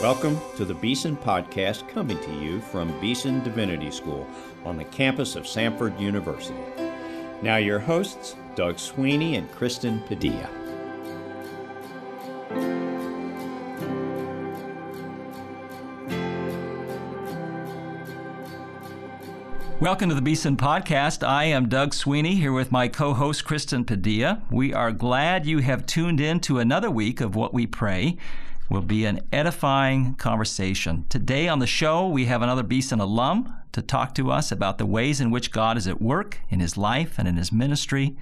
Welcome to the Beeson Podcast coming to you from Beeson Divinity School on the campus of Samford University. Now, your hosts, Doug Sweeney and Kristen Padilla. Welcome to the Beeson Podcast. I am Doug Sweeney here with my co host Kristen Padilla. We are glad you have tuned in to another week of What We Pray. Will be an edifying conversation. Today on the show, we have another Beeson alum to talk to us about the ways in which God is at work in his life and in his ministry.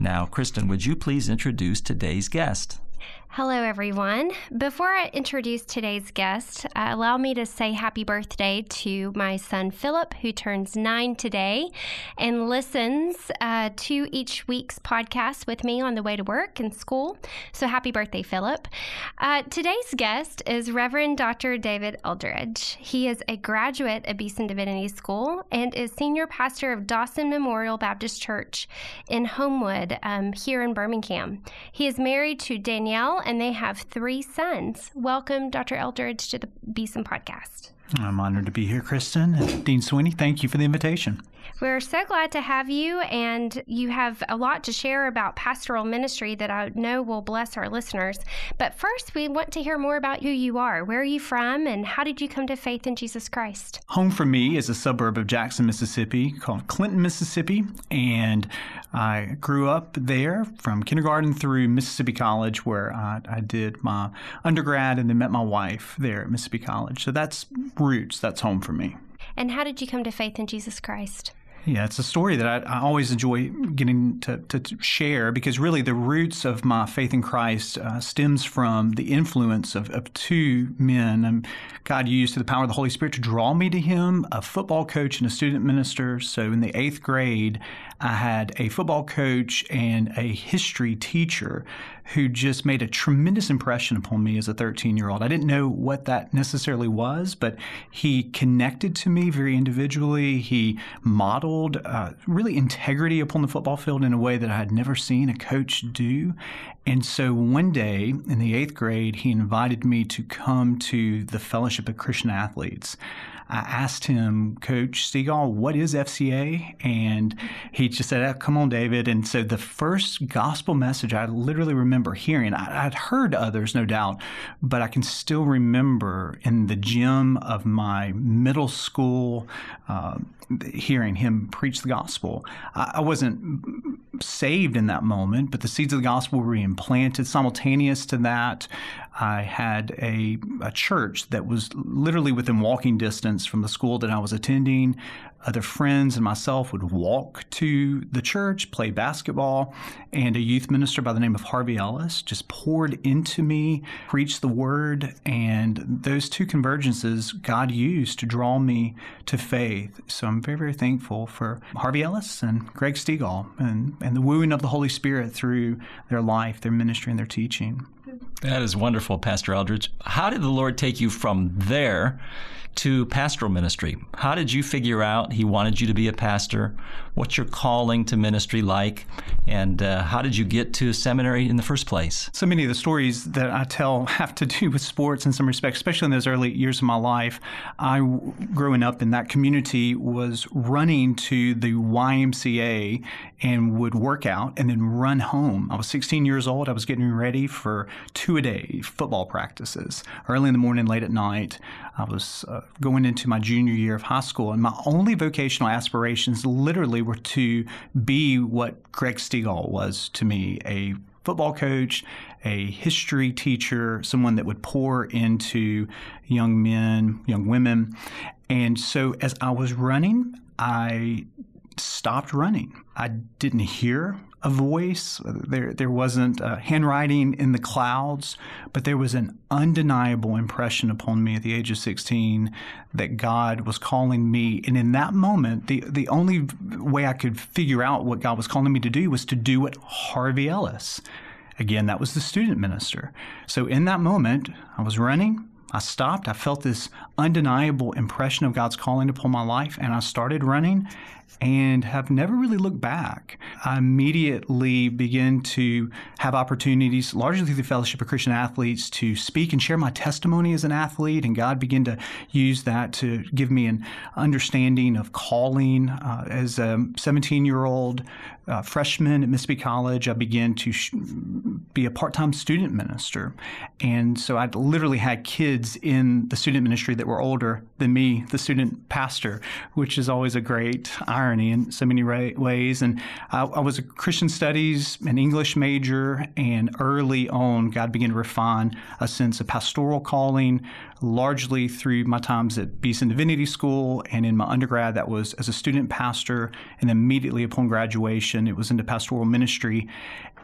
Now, Kristen, would you please introduce today's guest? Hello, everyone. Before I introduce today's guest, uh, allow me to say happy birthday to my son Philip, who turns nine today and listens uh, to each week's podcast with me on the way to work and school. So, happy birthday, Philip. Uh, today's guest is Reverend Dr. David Eldridge. He is a graduate of Beeson Divinity School and is senior pastor of Dawson Memorial Baptist Church in Homewood um, here in Birmingham. He is married to Danielle and they have three sons. Welcome, Dr. Eldridge, to the Beeson podcast. I'm honored to be here, Kristen. And Dean Sweeney, thank you for the invitation. We're so glad to have you, and you have a lot to share about pastoral ministry that I know will bless our listeners. But first, we want to hear more about who you are. Where are you from, and how did you come to faith in Jesus Christ? Home for me is a suburb of Jackson, Mississippi called Clinton, Mississippi, and I grew up there from kindergarten through Mississippi College, where I, I did my undergrad and then met my wife there at Mississippi College. So that's roots, that's home for me. And how did you come to faith in Jesus Christ? Yeah, it's a story that I, I always enjoy getting to, to, to, share because really the roots of my faith in Christ uh, stems from the influence of, of two men God used the power of the Holy Spirit to draw me to Him, a football coach and a student minister. So in the eighth grade, I had a football coach and a history teacher who just made a tremendous impression upon me as a 13 year old. I didn't know what that necessarily was, but he connected to me very individually. He modeled uh, really integrity upon the football field in a way that I had never seen a coach do. And so one day in the eighth grade, he invited me to come to the Fellowship of Christian Athletes. I asked him, Coach Stegall, what is FCA? And he just said, oh, Come on, David. And so the first gospel message I literally remember hearing, I, would heard others, no doubt, but I can still remember in the gym of my middle school uh, hearing him preach the gospel. I wasn't saved in that moment, but the seeds of the gospel were implanted. simultaneous to that. I had a, a church that was literally within walking distance from the school that I was attending. Other friends and myself would walk to the church, play basketball, and a youth minister by the name of Harvey Ellis just poured into me, preached the word, and those two convergences God used to draw me to faith. So I'm very, very thankful for Harvey Ellis and Greg Stegall and, and the wooing of the Holy Spirit through their life, their ministry, and their teaching. That is wonderful, Pastor Eldridge. How did the Lord take you from there to pastoral ministry? How did you figure out He wanted you to be a pastor? What's your calling to ministry like? And uh, how did you get to seminary in the first place? So many of the stories that I tell have to do with sports in some respects, especially in those early years of my life. I, growing up in that community, was running to the YMCA and would work out and then run home. I was 16 years old. I was getting ready for two a day football practices, early in the morning, late at night. I was uh, going into my junior year of high school, and my only vocational aspirations literally were to be what Greg Stegall was to me a football coach, a history teacher, someone that would pour into young men, young women. And so as I was running, I stopped running. I didn't hear a voice. There, there wasn't uh, handwriting in the clouds, but there was an undeniable impression upon me at the age of 16 that God was calling me. And in that moment, the, the only way I could figure out what God was calling me to do was to do what Harvey Ellis. Again, that was the student minister. So in that moment, I was running. I stopped. I felt this undeniable impression of God's calling upon my life, and I started running. And have never really looked back. I immediately began to have opportunities, largely through the Fellowship of Christian Athletes, to speak and share my testimony as an athlete, and God began to use that to give me an understanding of calling. Uh, as a 17 year old uh, freshman at Mississippi College, I began to sh- be a part time student minister. And so I literally had kids in the student ministry that were older than me, the student pastor, which is always a great irony in so many ra- ways. And I, I was a Christian studies and English major, and early on, God began to refine a sense of pastoral calling, largely through my times at Beeson Divinity School and in my undergrad, that was as a student pastor, and immediately upon graduation, it was into pastoral ministry.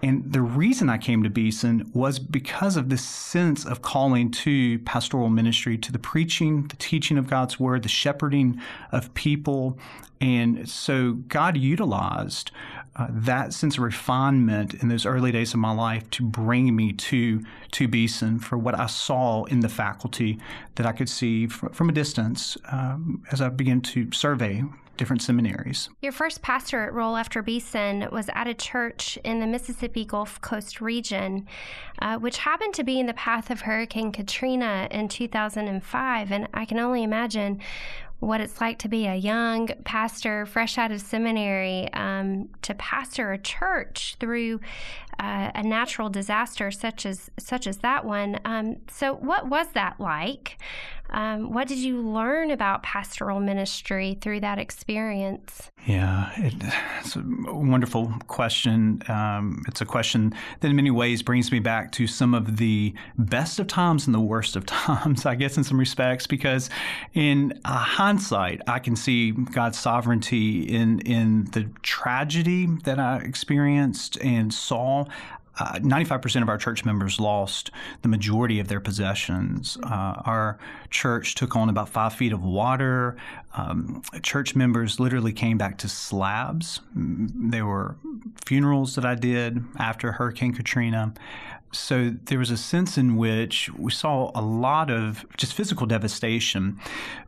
And the reason I came to Beeson was because of this sense of calling to pastoral ministry, to the preaching, the teaching of God's word, the shepherding of people. And so God utilized uh, that sense of refinement in those early days of my life to bring me to to Beeson for what I saw in the faculty that I could see from, from a distance um, as I began to survey different seminaries. Your first pastorate role after Beeson was at a church in the Mississippi Gulf Coast region, uh, which happened to be in the path of Hurricane Katrina in 2005. And I can only imagine what it's like to be a young pastor fresh out of seminary um, to pastor a church through uh, a natural disaster such as such as that one. Um, so, what was that like? Um, what did you learn about pastoral ministry through that experience? Yeah, it, it's a wonderful question. Um, it's a question that, in many ways, brings me back to some of the best of times and the worst of times, I guess, in some respects, because in uh, hindsight, I can see God's sovereignty in in the tragedy that I experienced and saw uh, 95% of our church members lost the majority of their possessions. Uh, our church took on about five feet of water. Um, church members literally came back to slabs. There were funerals that I did after Hurricane Katrina. So there was a sense in which we saw a lot of just physical devastation.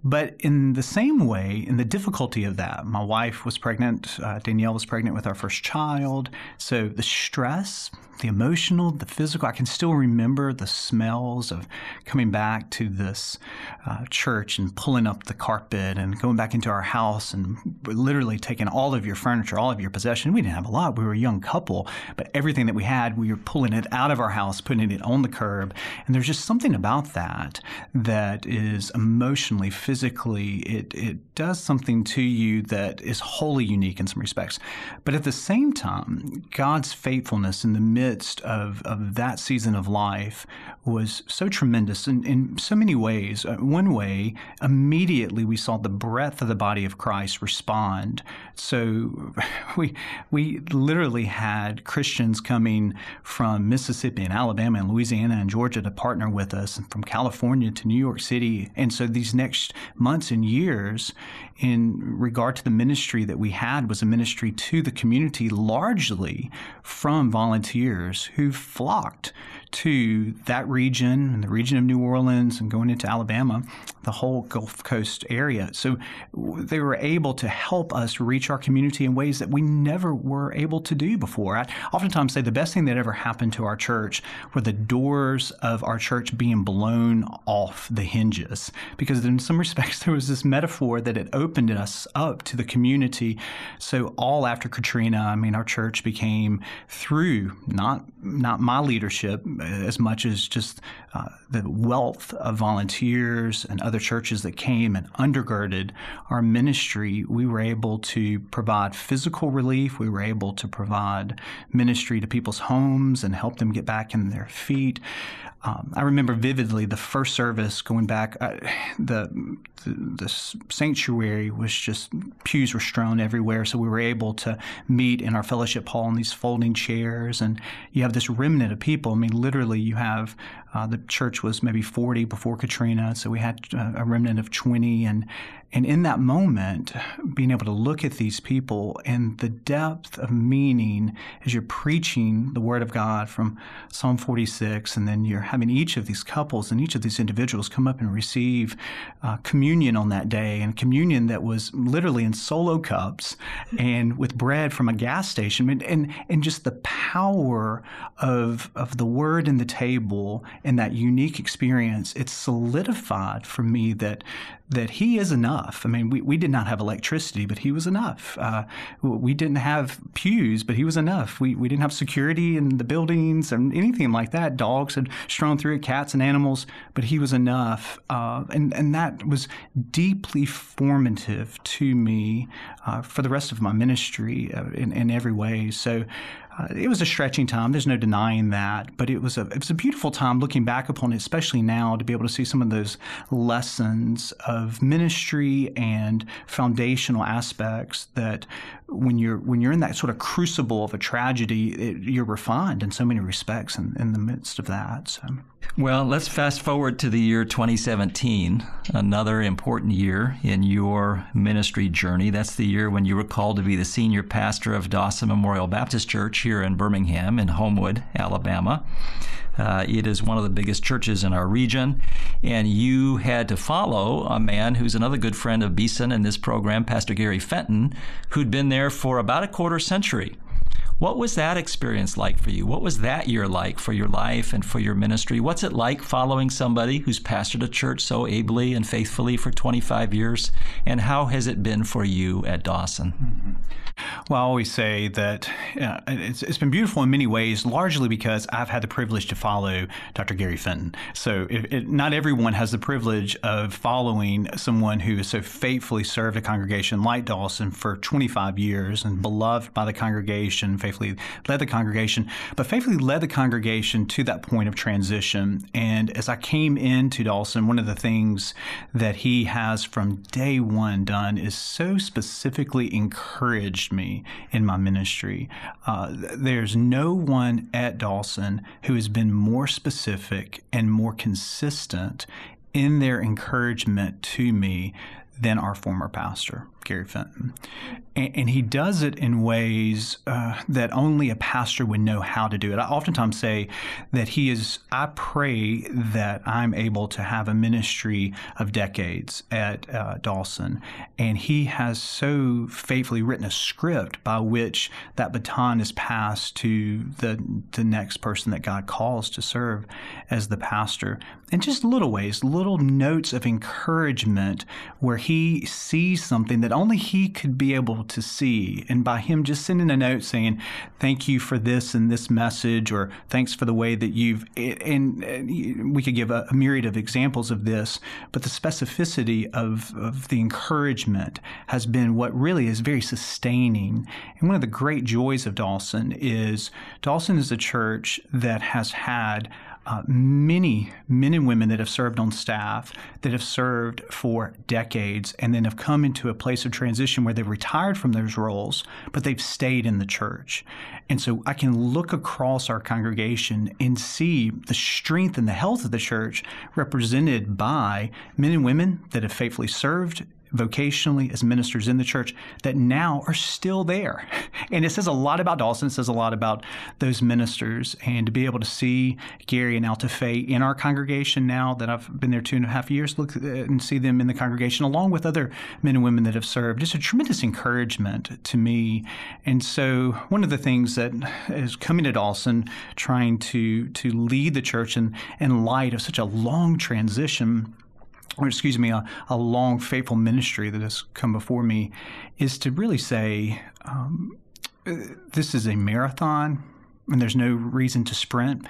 But in the same way, in the difficulty of that, my wife was pregnant, uh, Danielle was pregnant with our first child. So the stress, the emotional, the physical. I can still remember the smells of coming back to this uh, church and pulling up the carpet and going back into our house and literally taking all of your furniture, all of your possession. We didn't have a lot. We were a young couple, but everything that we had, we were pulling it out of our house, putting it on the curb. And there's just something about that that is emotionally, physically, it, it does something to you that is wholly unique in some respects. But at the same time, God's faithfulness in the midst midst of, of that season of life was so tremendous in, in so many ways. Uh, one way, immediately we saw the breadth of the body of Christ respond. So we, we literally had Christians coming from Mississippi and Alabama and Louisiana and Georgia to partner with us, and from California to New York City. And so these next months and years, in regard to the ministry that we had, was a ministry to the community largely from volunteers who flocked to that region and the region of New Orleans and going into Alabama, the whole Gulf Coast area. So they were able to help us reach our community in ways that we never were able to do before. I oftentimes say the best thing that ever happened to our church were the doors of our church being blown off the hinges because in some respects there was this metaphor that it opened us up to the community. So all after Katrina, I mean, our church became through not not my leadership as much as just uh, the wealth of volunteers and other churches that came and undergirded our ministry, we were able to provide physical relief. We were able to provide ministry to people's homes and help them get back in their feet. Um, I remember vividly the first service going back. Uh, the, the, the sanctuary was just pews were strewn everywhere, so we were able to meet in our fellowship hall in these folding chairs, and you have this remnant of people. I mean, literally, you have the church was maybe 40 before Katrina, so we had uh, a remnant of 20, and And in that moment, being able to look at these people and the depth of meaning as you're preaching the Word of God from Psalm 46, and then you're having each of these couples and each of these individuals come up and receive uh, communion on that day, and communion that was literally in solo cups and with bread from a gas station, and, and, and just the power of, of the Word and the table and that unique experience, it's solidified for me that that he is enough. I mean, we, we did not have electricity, but he was enough. Uh, we didn't have pews, but he was enough. We, we didn't have security in the buildings and anything like that. Dogs had strewn through it, cats and animals, but he was enough. Uh, and, and that was deeply formative to me uh, for the rest of my ministry uh, in, in every way. So, uh, it was a stretching time. There's no denying that, but it was a it was a beautiful time looking back upon it, especially now to be able to see some of those lessons of ministry and foundational aspects that when you're when you're in that sort of crucible of a tragedy, it, you're refined in so many respects in, in the midst of that. So. Well, let's fast forward to the year 2017, another important year in your ministry journey. That's the year when you were called to be the senior pastor of Dawson Memorial Baptist Church here in Birmingham, in Homewood, Alabama. Uh, it is one of the biggest churches in our region, and you had to follow a man who's another good friend of Beeson in this program, Pastor Gary Fenton, who'd been there for about a quarter century. What was that experience like for you? What was that year like for your life and for your ministry? What's it like following somebody who's pastored a church so ably and faithfully for 25 years? And how has it been for you at Dawson? Mm-hmm. Well, I always say that uh, it's, it's been beautiful in many ways, largely because I've had the privilege to follow Dr. Gary Fenton. So, it, it, not everyone has the privilege of following someone who has so faithfully served a congregation like Dawson for 25 years and beloved by the congregation, faithfully led the congregation, but faithfully led the congregation to that point of transition. And as I came into Dawson, one of the things that he has from day one done is so specifically encouraged me in my ministry. Uh, there's no one at Dawson who has been more specific and more consistent in their encouragement to me than our former pastor. Gary Fenton. And, and he does it in ways uh, that only a pastor would know how to do it. I oftentimes say that he is, I pray that I'm able to have a ministry of decades at uh, Dawson. And he has so faithfully written a script by which that baton is passed to the, the next person that God calls to serve as the pastor. And just little ways, little notes of encouragement where he sees something that only he could be able to see. And by him just sending a note saying, thank you for this and this message, or thanks for the way that you've, and we could give a, myriad of examples of this, but the specificity of, of the encouragement has been what really is very sustaining. And one of the great joys of Dawson is Dawson is a church that has had uh, many men and women that have served on staff that have served for decades and then have come into a place of transition where they've retired from those roles, but they've stayed in the church. And so I can look across our congregation and see the strength and the health of the church represented by men and women that have faithfully served vocationally as ministers in the church that now are still there. And it says a lot about Dawson. It says a lot about those ministers. And to be able to see Gary and Alta Faye in our congregation now that I've been there two and a half years, look uh, and see them in the congregation along with other men and women that have served, it's a tremendous encouragement to me. And so one of the things that is coming to Dawson, trying to to lead the church in, in light of such a long transition or excuse me, a, a, long, faithful ministry that has come before me, is to really say, um, this is a marathon and there's no reason to sprint.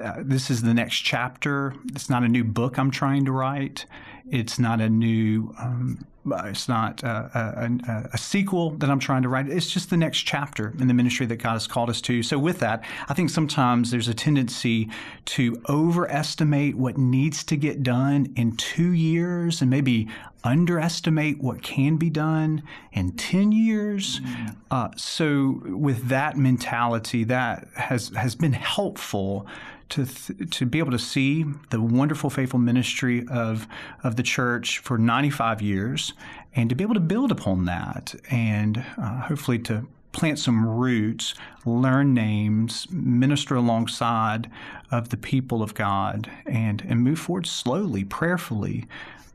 Uh, this is the next chapter. It's not a new book I'm trying to write. It's not a new um, it's not a, a, a, sequel that I'm trying to write. It's just the next chapter in the ministry that God has called us to. So, with that, I think sometimes there's a tendency to overestimate what needs to get done in two years and maybe underestimate what can be done in 10 years. Mm-hmm. Uh, so, with that mentality, that has, has been helpful to th- to be able to see the wonderful faithful ministry of of the church for 95 years and to be able to build upon that and uh, hopefully to plant some roots, learn names, minister alongside of the people of God, and, and move forward slowly, prayerfully,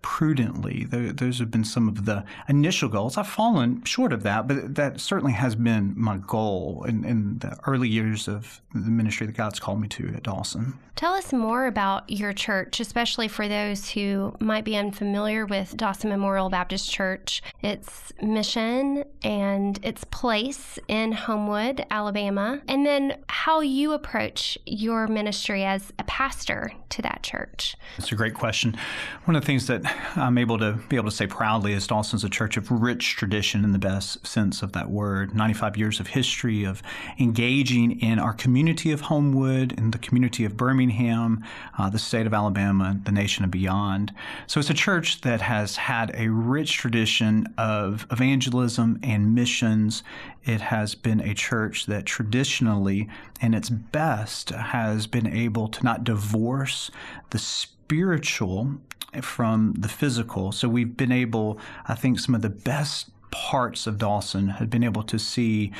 prudently. Those have been some of the initial goals. I've fallen short of that, but that certainly has been my goal in, in the early years of the ministry that God's called me to at Dawson. Tell us more about your church, especially for those who might be unfamiliar with Dawson Memorial Baptist Church, its mission and its place in Homewood, Alabama, and then how you approach your ministry as a pastor to that church. It's a great question. One of the things that I'm able to be able to say proudly is Dawson's a church of rich tradition in the best sense of that word. 95 years of history of engaging in our community of Homewood and the community of Birmingham, uh, the state of Alabama, the nation and beyond. So it's a church that has had a rich tradition of evangelism and missions. It has been a church that traditionally, in its best, has been able to not divorce the spiritual from the physical. So we've been able, I think, some of the best parts of Dawson have been able to see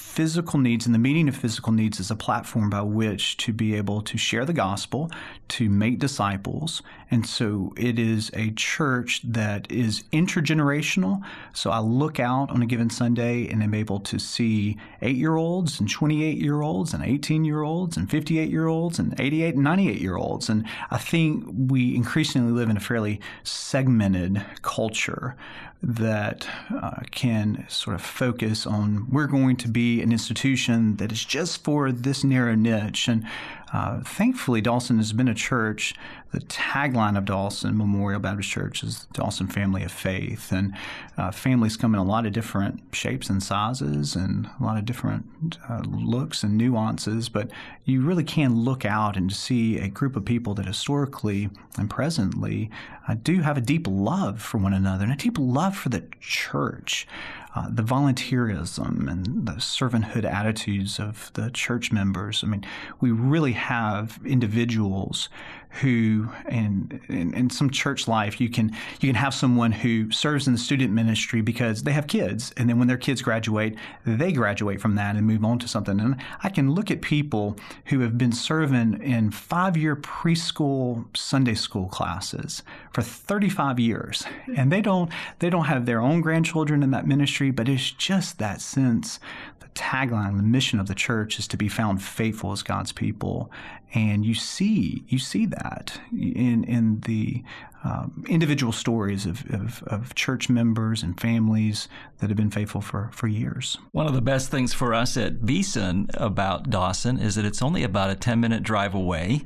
physical needs and the meeting of physical needs is a platform by which to be able to share the gospel, to make disciples. And so it is a church that is intergenerational. So I look out on a given Sunday and I'm able to see eight year olds and 28 year olds and 18 year olds and 58 year olds and 88 and 98 year olds. And I think we increasingly live in a fairly segmented culture that uh, can sort of focus on we're going to be an institution that is just for this narrow niche. And uh, thankfully, Dawson has been a church. The tagline of Dawson Memorial Baptist Church is Dawson Family of Faith. And uh, families come in a lot of different shapes and sizes and a lot of different uh, looks and nuances. But you really can look out and see a group of people that historically and presently uh, do have a deep love for one another and a deep love for the church uh, the volunteerism and the servanthood attitudes of the church members. I mean, we really have individuals who in, in, in some church life you can you can have someone who serves in the student ministry because they have kids. And then when their kids graduate they graduate from that and move on to something. And I can look at people who have been serving in five-year preschool Sunday school classes for 35 years. And they don't they don't have their own grandchildren in that ministry but it's just that sense the tagline, the mission of the church is to be found faithful as God's people, and you see you see that in in the um, individual stories of, of, of, church members and families that have been faithful for, for years. One of the best things for us at Beeson about Dawson is that it's only about a 10 minute drive away.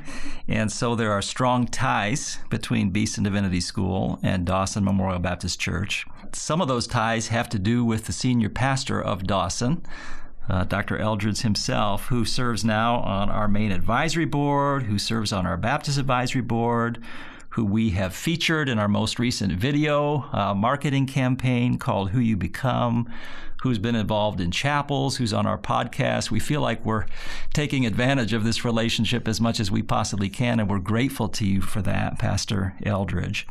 And so there are strong ties between Beeson Divinity School and Dawson Memorial Baptist Church. Some of those ties have to do with the senior pastor of Dawson uh, Dr. Eldridge himself, who serves now on our main advisory board, who serves on our Baptist advisory board, who we have featured in our most recent video uh, marketing campaign called Who You Become, who's been involved in chapels, who's on our podcast. We feel like we're taking advantage of this relationship as much as we possibly can, and we're grateful to you for that, Pastor Eldridge.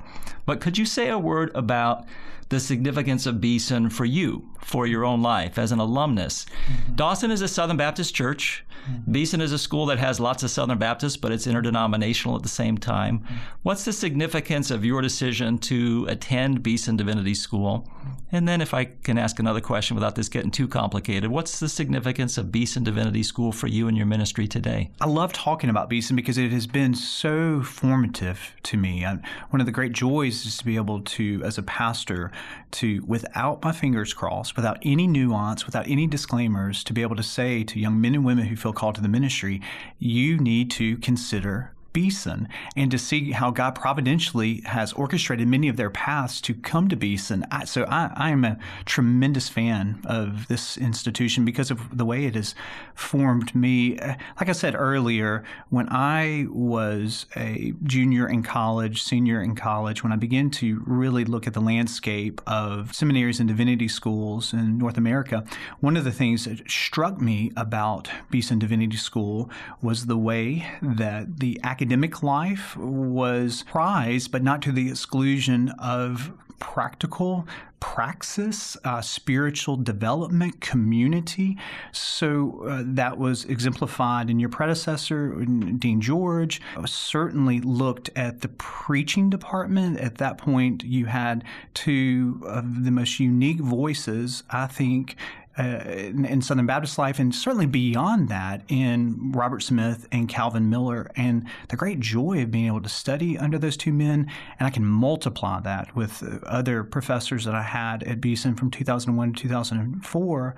But could you say a word about the significance of Beeson for you, for your own life as an alumnus. Mm-hmm. Dawson is a Southern Baptist church. Mm-hmm. Beeson is a school that has lots of Southern Baptists, but it's interdenominational at the same time. Mm-hmm. What's the significance of your decision to attend Beeson Divinity School? And then, if I can ask another question without this getting too complicated, what's the significance of Beeson Divinity School for you and your ministry today? I love talking about Beeson because it has been so formative to me. And one of the great joys is to be able to, as a pastor, to, without my fingers crossed, without any nuance, without any disclaimers, to be able to say to young men and women who feel called to the ministry, you need to consider Beeson and to see how God providentially has orchestrated many of their paths to come to Beeson. I, so I, I, am a tremendous fan of this institution because of the way it has formed me. Uh, like I said earlier, when I was a junior in college, senior in college, when I began to really look at the landscape of seminaries and divinity schools in North America, one of the things that struck me about Beeson Divinity School was the way that the academic academic life was prized, but not to the exclusion of practical praxis, uh, spiritual development, community. So uh, that was exemplified in your predecessor, Dean George. Certainly looked at the preaching department. At that point, you had two of the most unique voices, I think, uh, in, in, Southern Baptist life, and certainly beyond that in Robert Smith and Calvin Miller, and the great joy of being able to study under those two men. And I can multiply that with other professors that I had at Beeson from 2001 to 2004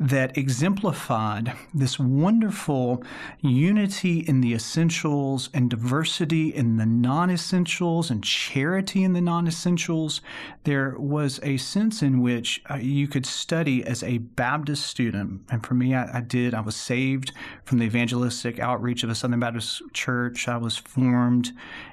that exemplified this wonderful unity in the essentials and diversity in the non essentials and charity in the non essentials. There was a sense in which uh, you could study as a Baptist student. And for me, I, I did. I was saved from the evangelistic outreach of a Southern Baptist church. I was formed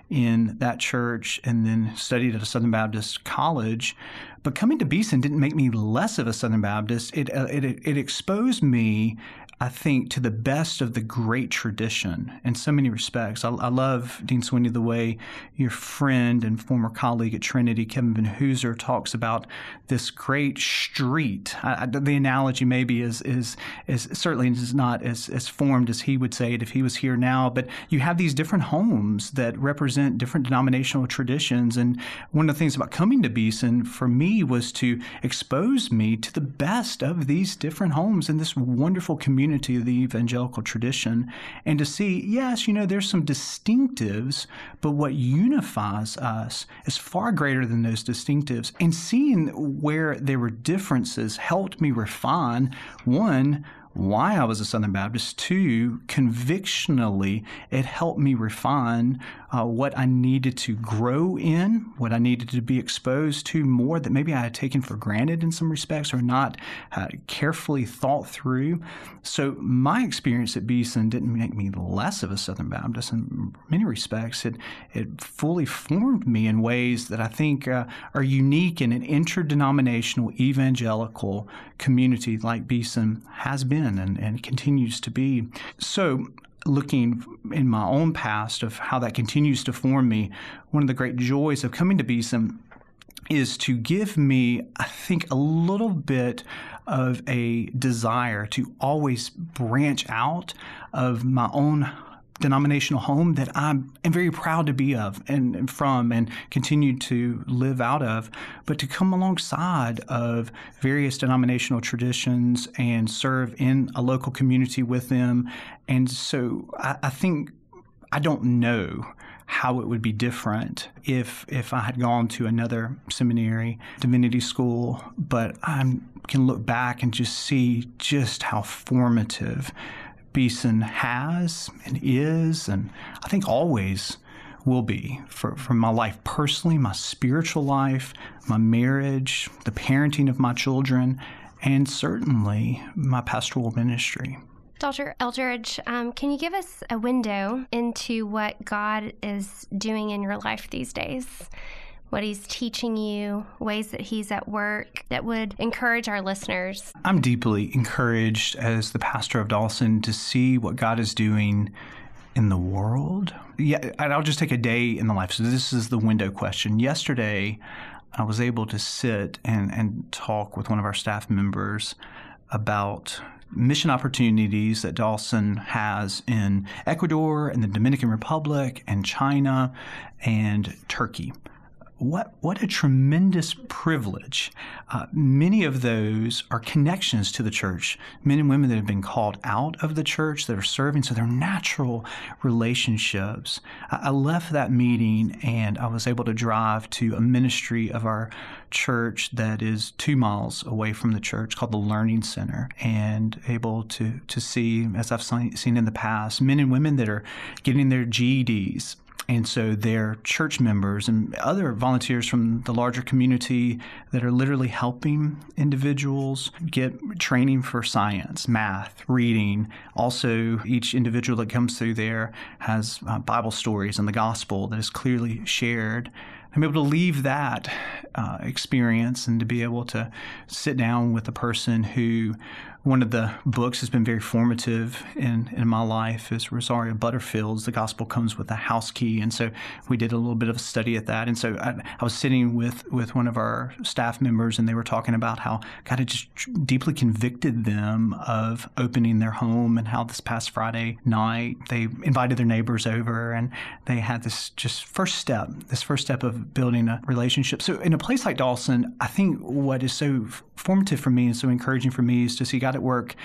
in that church and then studied at a Southern Baptist college. But coming to Beeson didn't make me less of a Southern Baptist. It, uh, it, it exposed me I think, to the best of the great tradition in so many respects. I, I, love, Dean Sweeney, the way your friend and former colleague at Trinity, Kevin Vanhoozer, talks about this great street. I, the analogy maybe is, is, is certainly is not as, as formed as he would say it if he was here now, but you have these different homes that represent different denominational traditions. And one of the things about coming to Beeson for me was to expose me to the best of these different homes in this wonderful community unity of the evangelical tradition and to see, yes, you know, there's some distinctives, but what unifies us is far greater than those distinctives. And seeing where there were differences helped me refine one, why I was a Southern Baptist. Two, convictionally, it helped me refine uh, what I needed to grow in, what I needed to be exposed to more that maybe I had taken for granted in some respects or not uh, carefully thought through. So my experience at Beeson didn't make me less of a Southern Baptist. In many respects, it it fully formed me in ways that I think uh, are unique in an interdenominational evangelical community like Beeson has been and, and continues to be. So looking in my own past of how that continues to form me, one of the great joys of coming to Beeson is to give me, I think, a little bit of a desire to always branch out of my own denominational home that I am very proud to be of and from and continue to live out of, but to come alongside of various denominational traditions and serve in a local community with them. And so I, I think I don't know how it would be different if if I had gone to another seminary, divinity school, but I can look back and just see just how formative Beeson has and is, and I think always will be for, for my life personally, my spiritual life, my marriage, the parenting of my children, and certainly my pastoral ministry. Dr. Eldridge, um, can you give us a window into what God is doing in your life these days? What he's teaching you, ways that he's at work that would encourage our listeners? I'm deeply encouraged as the pastor of Dawson to see what God is doing in the world. Yeah, I'll just take a day in the life. So this is the window question. Yesterday, I was able to sit and, and talk with one of our staff members about mission opportunities that Dawson has in Ecuador and the Dominican Republic and China and Turkey what what a tremendous privilege. Uh, many of those are connections to the church, men and women that have been called out of the church that are serving, so they're natural relationships. I, I left that meeting and I was able to drive to a ministry of our church that is two miles away from the church called the Learning Center, and able to to see, as I've seen in the past, men and women that are getting their GEDs and so they're church members and other volunteers from the larger community that are literally helping individuals get training for science, math, reading. Also, each individual that comes through there has uh, Bible stories and the gospel that is clearly shared. I'm able to leave that uh, experience and to be able to sit down with a person who one of the books that's been very formative in, in my life is Rosaria Butterfield's The Gospel Comes with a House Key. And so we did a little bit of a study at that. And so I, I was sitting with, with one of our staff members, and they were talking about how God had just deeply convicted them of opening their home and how this past Friday night they invited their neighbors over and they had this just first step, this first step of building a relationship. So in a place like Dawson, I think what is so formative for me and so encouraging for me is to see God at work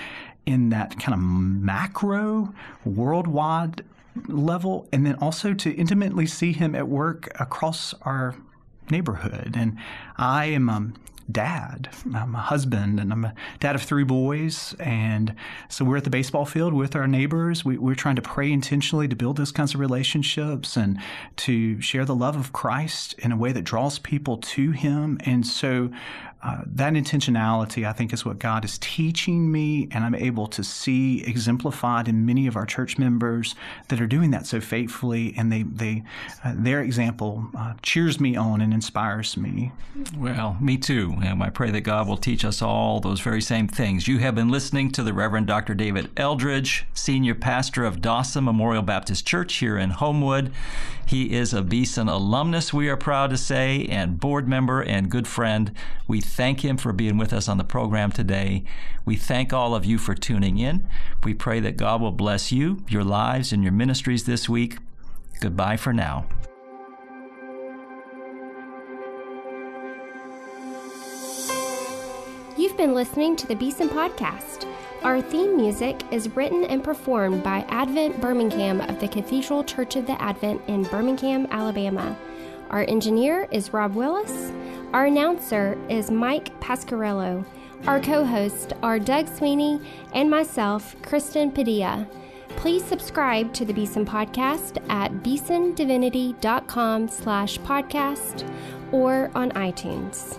in that kind of macro, worldwide level, and then also to intimately see Him at work across our neighborhood. And I am a dad. I'm a husband and I'm a dad of three boys. And so we're at the baseball field with our neighbors. We, are trying to pray intentionally to build those kinds of relationships and to share the love of Christ in a way that draws people to Him. And so uh, that intentionality, I think, is what God is teaching me, and I'm able to see exemplified in many of our church members that are doing that so faithfully, and they, they uh, their example uh, cheers me on and inspires me. Well, me too, and I pray that God will teach us all those very same things. You have been listening to the Reverend Dr. David Eldridge, Senior Pastor of Dawson Memorial Baptist Church here in Homewood. He is a Beeson alumnus, we are proud to say, and board member and good friend. We thank him for being with us on the program today. We thank all of you for tuning in. We pray that God will bless you, your lives, and your ministries this week. Goodbye for now. You've been listening to the Beeson Podcast. Our theme music is written and performed by Advent Birmingham of the Cathedral Church of the Advent in Birmingham, Alabama. Our engineer is Rob Willis. Our announcer is Mike Pasquarello. Our co-hosts are Doug Sweeney and myself, Kristen Padilla. Please subscribe to the Beeson Podcast at beesondivinity.com slash podcast or on iTunes.